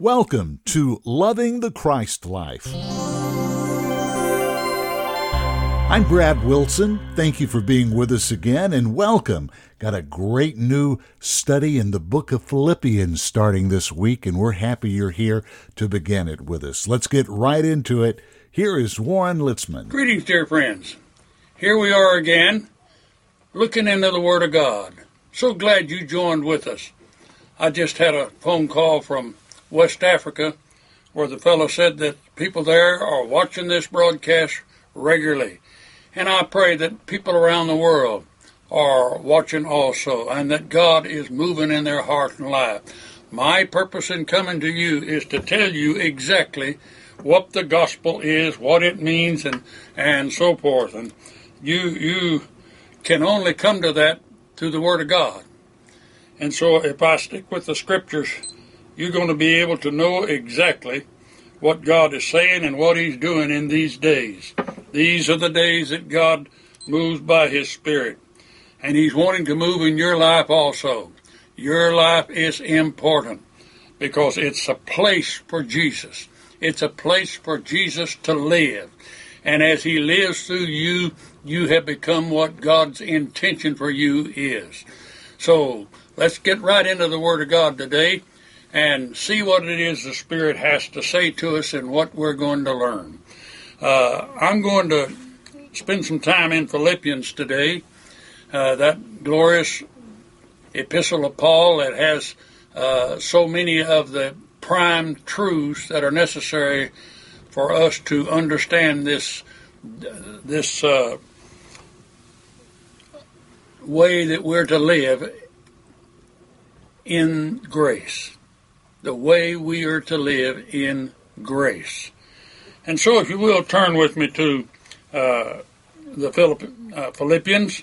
Welcome to Loving the Christ Life. I'm Brad Wilson. Thank you for being with us again and welcome. Got a great new study in the book of Philippians starting this week, and we're happy you're here to begin it with us. Let's get right into it. Here is Warren Litzman. Greetings, dear friends. Here we are again, looking into the Word of God. So glad you joined with us. I just had a phone call from West Africa, where the fellow said that people there are watching this broadcast regularly. And I pray that people around the world are watching also, and that God is moving in their heart and life. My purpose in coming to you is to tell you exactly what the gospel is, what it means, and and so forth. And you you can only come to that through the Word of God. And so, if I stick with the Scriptures, you're going to be able to know exactly what God is saying and what He's doing in these days. These are the days that God moves by His Spirit. And He's wanting to move in your life also. Your life is important because it's a place for Jesus. It's a place for Jesus to live. And as He lives through you, you have become what God's intention for you is. So let's get right into the Word of God today and see what it is the Spirit has to say to us and what we're going to learn. Uh, I'm going to spend some time in Philippians today, uh, that glorious epistle of Paul that has uh, so many of the prime truths that are necessary for us to understand this this uh, way that we're to live in grace the way we are to live in grace. And so, if you will, turn with me to uh, the uh, Philippians,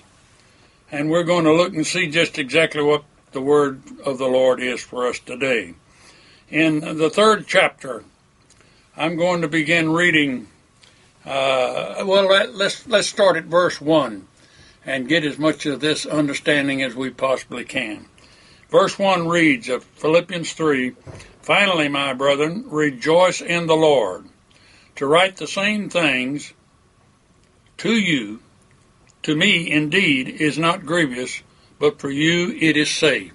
and we're going to look and see just exactly what the word of the Lord is for us today. In the third chapter, I'm going to begin reading. Uh, well, let's let's start at verse one, and get as much of this understanding as we possibly can. Verse 1 reads of Philippians 3 Finally, my brethren, rejoice in the Lord. To write the same things to you, to me indeed, is not grievous, but for you it is safe.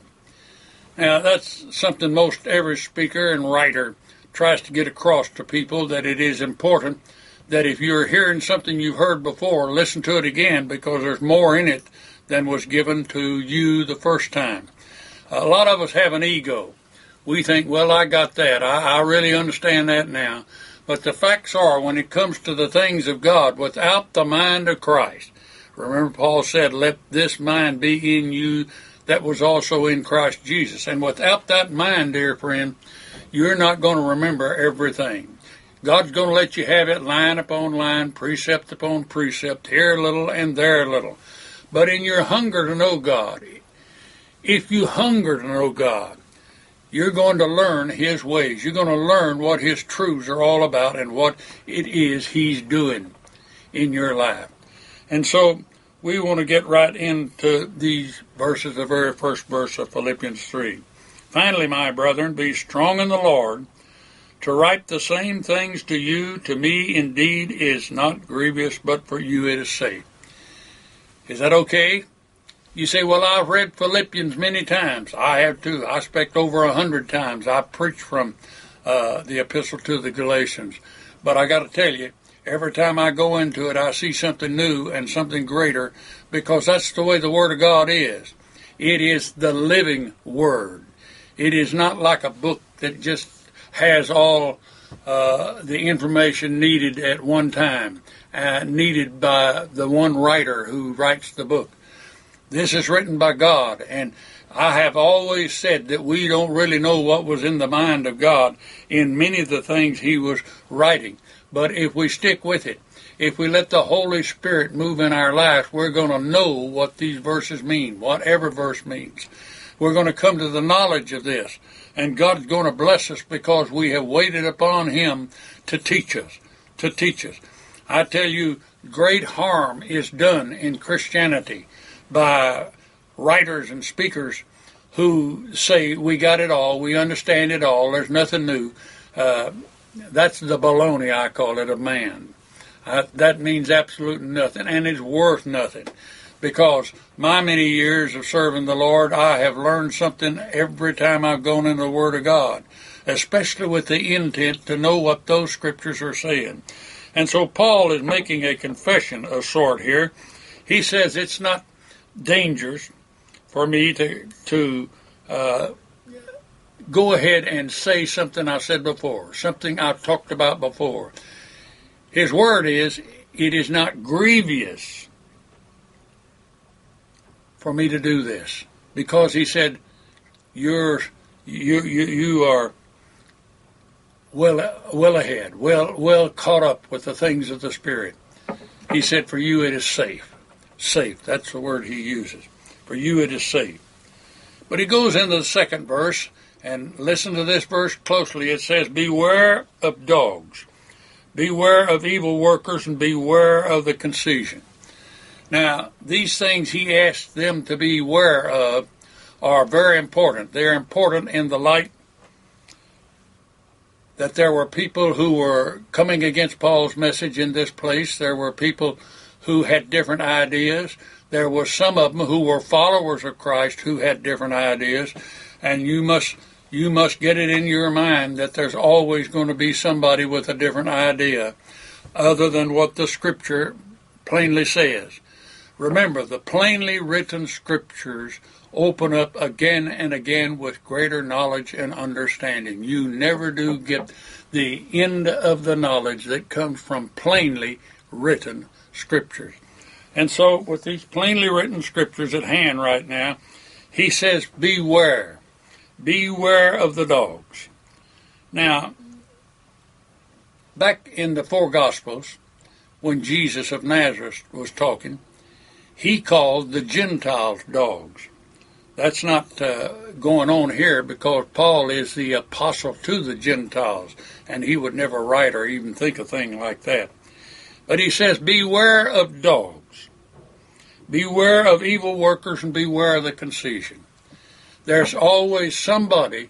Now, that's something most every speaker and writer tries to get across to people that it is important that if you're hearing something you've heard before, listen to it again because there's more in it than was given to you the first time. A lot of us have an ego. We think, well, I got that. I, I really understand that now. But the facts are, when it comes to the things of God, without the mind of Christ, remember Paul said, let this mind be in you that was also in Christ Jesus. And without that mind, dear friend, you're not going to remember everything. God's going to let you have it line upon line, precept upon precept, here a little and there a little. But in your hunger to know God, if you hunger to know God, you're going to learn His ways. You're going to learn what His truths are all about and what it is He's doing in your life. And so we want to get right into these verses, the very first verse of Philippians 3. Finally, my brethren, be strong in the Lord. To write the same things to you, to me indeed, is not grievous, but for you it is safe. Is that okay? You say, well, I've read Philippians many times. I have too. I expect over a hundred times. I preached from uh, the epistle to the Galatians. But I got to tell you, every time I go into it, I see something new and something greater because that's the way the Word of God is. It is the living Word. It is not like a book that just has all uh, the information needed at one time, uh, needed by the one writer who writes the book. This is written by God, and I have always said that we don't really know what was in the mind of God in many of the things He was writing. But if we stick with it, if we let the Holy Spirit move in our lives, we're going to know what these verses mean, whatever verse means. We're going to come to the knowledge of this, and God's going to bless us because we have waited upon Him to teach us, to teach us. I tell you, great harm is done in Christianity by writers and speakers who say we got it all, we understand it all, there's nothing new. Uh, that's the baloney, I call it, of man. Uh, that means absolutely nothing, and it's worth nothing. Because my many years of serving the Lord, I have learned something every time I've gone into the Word of God, especially with the intent to know what those scriptures are saying. And so Paul is making a confession of sort here. He says it's not dangerous for me to to uh, go ahead and say something I said before, something I've talked about before. His word is, it is not grievous for me to do this, because he said, you're you you you are well well ahead, well well caught up with the things of the spirit. He said, for you it is safe, safe. That's the word he uses. For you it is safe. But he goes into the second verse, and listen to this verse closely. It says, Beware of dogs, beware of evil workers, and beware of the concision. Now, these things he asked them to beware of are very important. They're important in the light that there were people who were coming against Paul's message in this place. There were people who had different ideas. There were some of them who were followers of Christ who had different ideas, and you must you must get it in your mind that there's always going to be somebody with a different idea other than what the scripture plainly says. Remember, the plainly written scriptures open up again and again with greater knowledge and understanding. You never do get the end of the knowledge that comes from plainly written scriptures. And so, with these plainly written scriptures at hand right now, he says, Beware. Beware of the dogs. Now, back in the four Gospels, when Jesus of Nazareth was talking, he called the Gentiles dogs. That's not uh, going on here because Paul is the apostle to the Gentiles, and he would never write or even think a thing like that. But he says, Beware of dogs. Beware of evil workers and beware of the concision. There's always somebody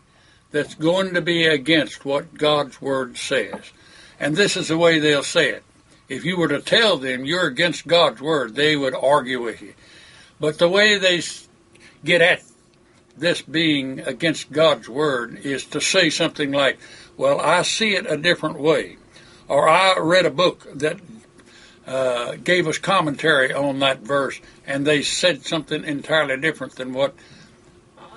that's going to be against what God's Word says. And this is the way they'll say it. If you were to tell them you're against God's Word, they would argue with you. But the way they get at this being against God's Word is to say something like, Well, I see it a different way. Or I read a book that uh, gave us commentary on that verse, and they said something entirely different than what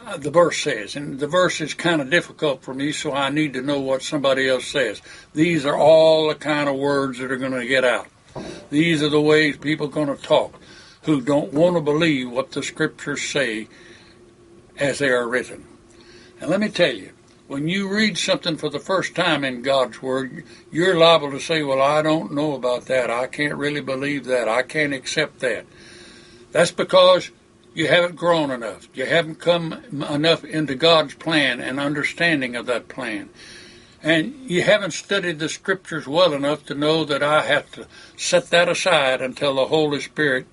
uh, the verse says. And the verse is kind of difficult for me, so I need to know what somebody else says. These are all the kind of words that are going to get out. These are the ways people are going to talk who don't want to believe what the scriptures say as they are written. And let me tell you, when you read something for the first time in God's Word, you're liable to say, Well, I don't know about that. I can't really believe that. I can't accept that. That's because you haven't grown enough. You haven't come enough into God's plan and understanding of that plan. And you haven't studied the Scriptures well enough to know that I have to set that aside until the Holy Spirit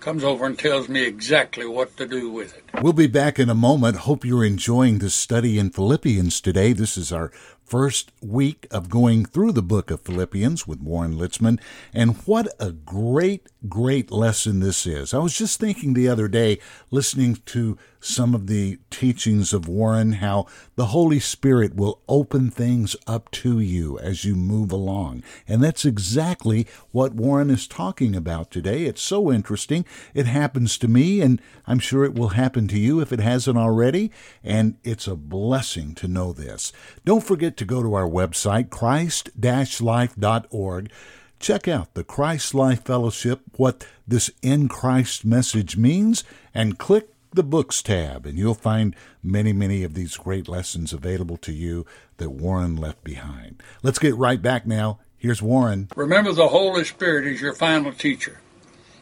comes over and tells me exactly what to do with it. We'll be back in a moment. Hope you're enjoying the study in Philippians today. This is our first week of going through the book of Philippians with Warren Litzman. And what a great, great lesson this is. I was just thinking the other day, listening to some of the teachings of Warren, how the Holy Spirit will open things up to you as you move along. And that's exactly what Warren is talking about today. It's so interesting. It happens to me, and I'm sure it will happen to you if it hasn't already. And it's a blessing to know this. Don't forget to go to our website, christ-life.org. Check out the Christ Life Fellowship, what this in Christ message means, and click the Books tab, and you'll find many, many of these great lessons available to you that Warren left behind. Let's get right back now. Here's Warren. Remember, the Holy Spirit is your final teacher.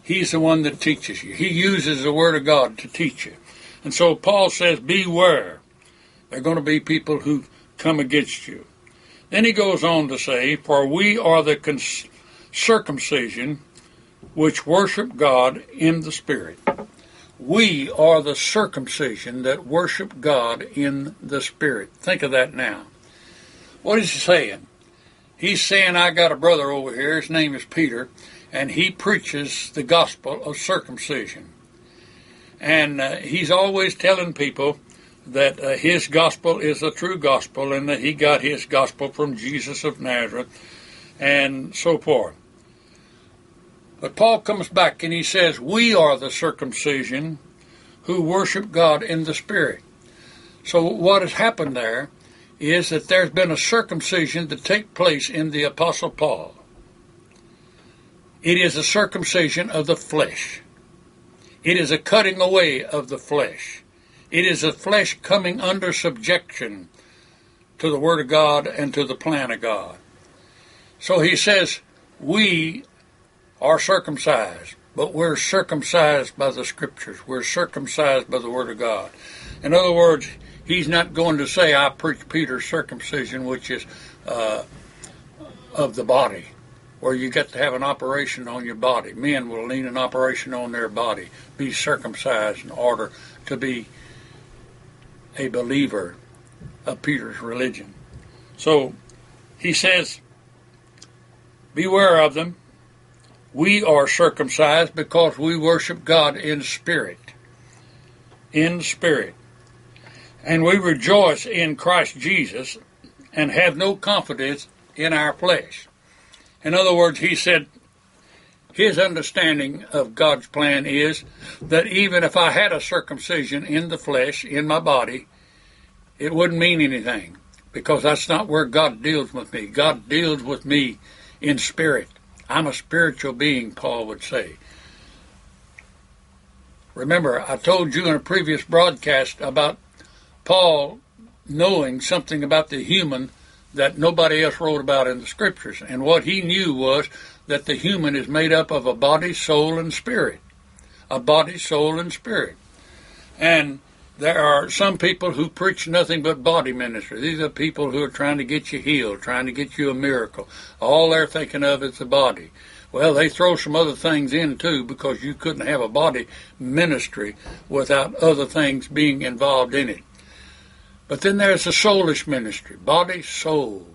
He's the one that teaches you. He uses the Word of God to teach you. And so Paul says, Beware. There are going to be people who come against you. Then he goes on to say, For we are the circumcision which worship God in the Spirit We are the circumcision that worship God in the Spirit. Think of that now. What is he saying? He's saying, I got a brother over here, his name is Peter, and he preaches the gospel of circumcision. And uh, he's always telling people that uh, his gospel is a true gospel and that he got his gospel from Jesus of Nazareth and so forth. But Paul comes back and he says, We are the circumcision who worship God in the Spirit. So what has happened there is that there's been a circumcision to take place in the Apostle Paul. It is a circumcision of the flesh. It is a cutting away of the flesh. It is a flesh coming under subjection to the Word of God and to the plan of God. So he says, We are circumcised, but we're circumcised by the Scriptures. We're circumcised by the Word of God. In other words, he's not going to say, I preach Peter's circumcision, which is uh, of the body, where you get to have an operation on your body. Men will need an operation on their body, be circumcised in order to be a believer of Peter's religion. So he says, Beware of them. We are circumcised because we worship God in spirit. In spirit. And we rejoice in Christ Jesus and have no confidence in our flesh. In other words, he said, his understanding of God's plan is that even if I had a circumcision in the flesh, in my body, it wouldn't mean anything because that's not where God deals with me. God deals with me in spirit. I'm a spiritual being, Paul would say. Remember, I told you in a previous broadcast about Paul knowing something about the human that nobody else wrote about in the scriptures. And what he knew was that the human is made up of a body, soul, and spirit. A body, soul, and spirit. And there are some people who preach nothing but body ministry. These are people who are trying to get you healed, trying to get you a miracle. All they're thinking of is the body. Well, they throw some other things in too because you couldn't have a body ministry without other things being involved in it. But then there's the soulish ministry, body, soul.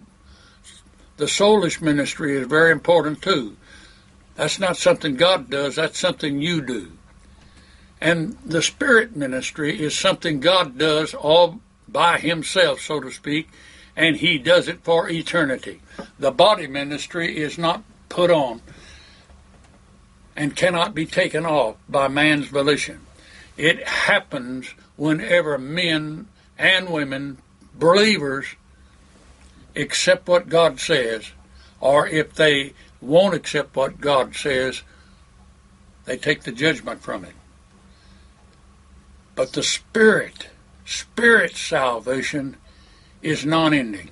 The soulish ministry is very important too. That's not something God does, that's something you do. And the spirit ministry is something God does all by himself, so to speak, and he does it for eternity. The body ministry is not put on and cannot be taken off by man's volition. It happens whenever men and women, believers, accept what God says, or if they won't accept what God says, they take the judgment from it. But the spirit, spirit salvation is non ending.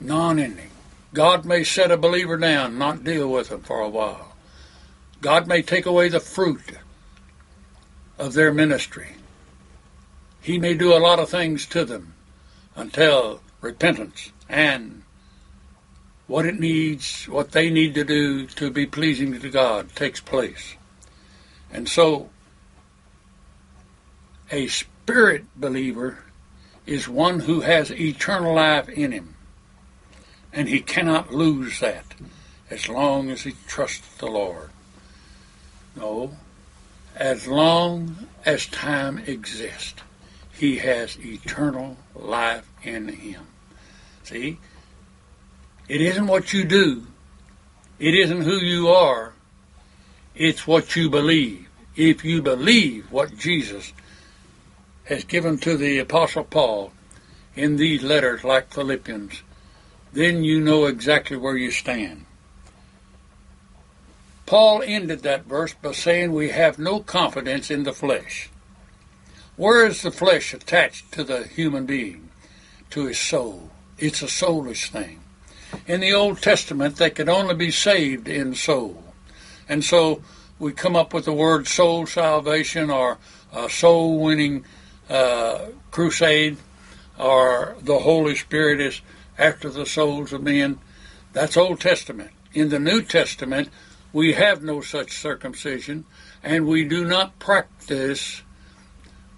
Non ending. God may set a believer down, not deal with them for a while. God may take away the fruit of their ministry. He may do a lot of things to them until repentance and what it needs, what they need to do to be pleasing to God takes place. And so a spirit believer is one who has eternal life in him. And he cannot lose that as long as he trusts the Lord. No, as long as time exists, he has eternal life in him. See? It isn't what you do. It isn't who you are. It's what you believe. If you believe what Jesus has given to the Apostle Paul in these letters like Philippians, then you know exactly where you stand. Paul ended that verse by saying we have no confidence in the flesh. Where is the flesh attached to the human being? To his soul. It's a soulish thing. In the Old Testament, they could only be saved in soul. And so we come up with the word soul salvation or soul winning uh, crusade or the Holy Spirit is after the souls of men. That's Old Testament. In the New Testament, we have no such circumcision. and we do not practice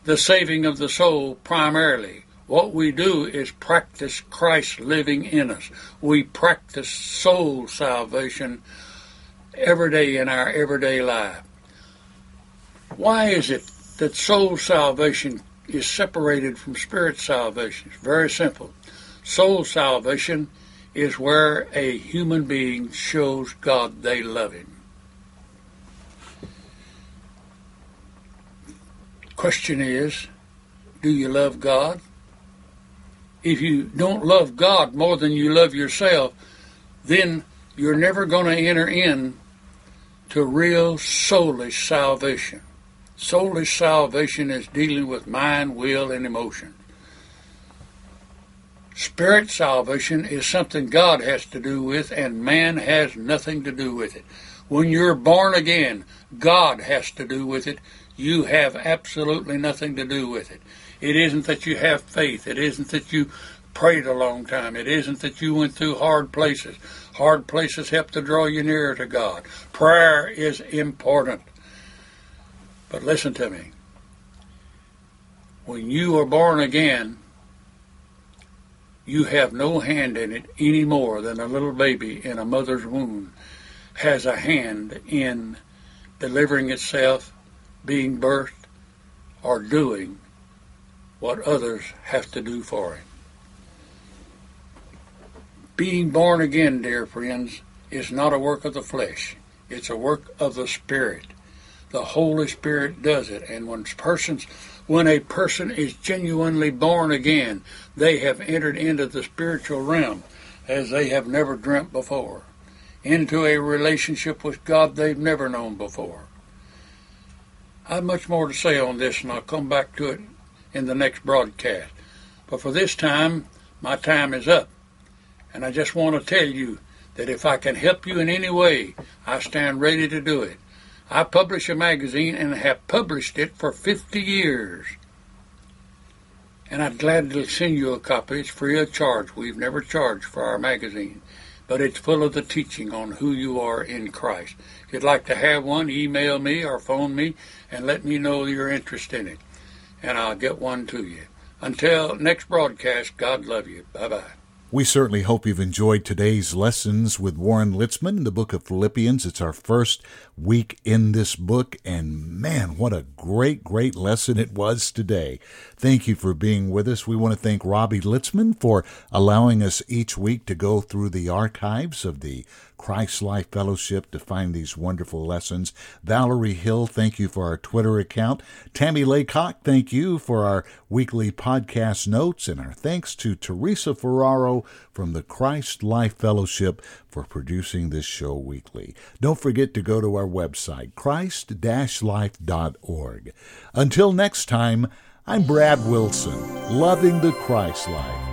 the saving of the soul primarily. What we do is practice Christ living in us. We practice soul salvation every day in our everyday life. Why is it that soul salvation is separated from spirit salvation? It's very simple. Soul salvation is where a human being shows God they love Him. Question is, do you love God? If you don't love God more than you love yourself, then you're never going to enter in to real soulish salvation. Soulish salvation is dealing with mind, will, and emotion. Spirit salvation is something God has to do with, and man has nothing to do with it. When you're born again, God has to do with it. You have absolutely nothing to do with it. It isn't that you have faith. It isn't that you prayed a long time. It isn't that you went through hard places. Hard places help to draw you nearer to God. Prayer is important. But listen to me. When you are born again, you have no hand in it any more than a little baby in a mother's womb has a hand in delivering itself, being birthed, or doing what others have to do for him. Being born again, dear friends, is not a work of the flesh. It's a work of the Spirit. The Holy Spirit does it. And when persons when a person is genuinely born again, they have entered into the spiritual realm as they have never dreamt before, into a relationship with God they've never known before. I have much more to say on this, and I'll come back to it in the next broadcast. But for this time, my time is up. And I just want to tell you that if I can help you in any way, I stand ready to do it. I publish a magazine and have published it for 50 years. And I'd gladly send you a copy. It's free of charge. We've never charged for our magazine. But it's full of the teaching on who you are in Christ. If you'd like to have one, email me or phone me and let me know your interest in it. And I'll get one to you. Until next broadcast, God love you. Bye bye. We certainly hope you've enjoyed today's lessons with Warren Litzman in the book of Philippians. It's our first week in this book, and man, what a great, great lesson it was today. Thank you for being with us. We want to thank Robbie Litzman for allowing us each week to go through the archives of the Christ Life Fellowship to find these wonderful lessons. Valerie Hill, thank you for our Twitter account. Tammy Laycock, thank you for our weekly podcast notes. And our thanks to Teresa Ferraro from the Christ Life Fellowship for producing this show weekly. Don't forget to go to our website, christ-life.org. Until next time, I'm Brad Wilson, loving the Christ life.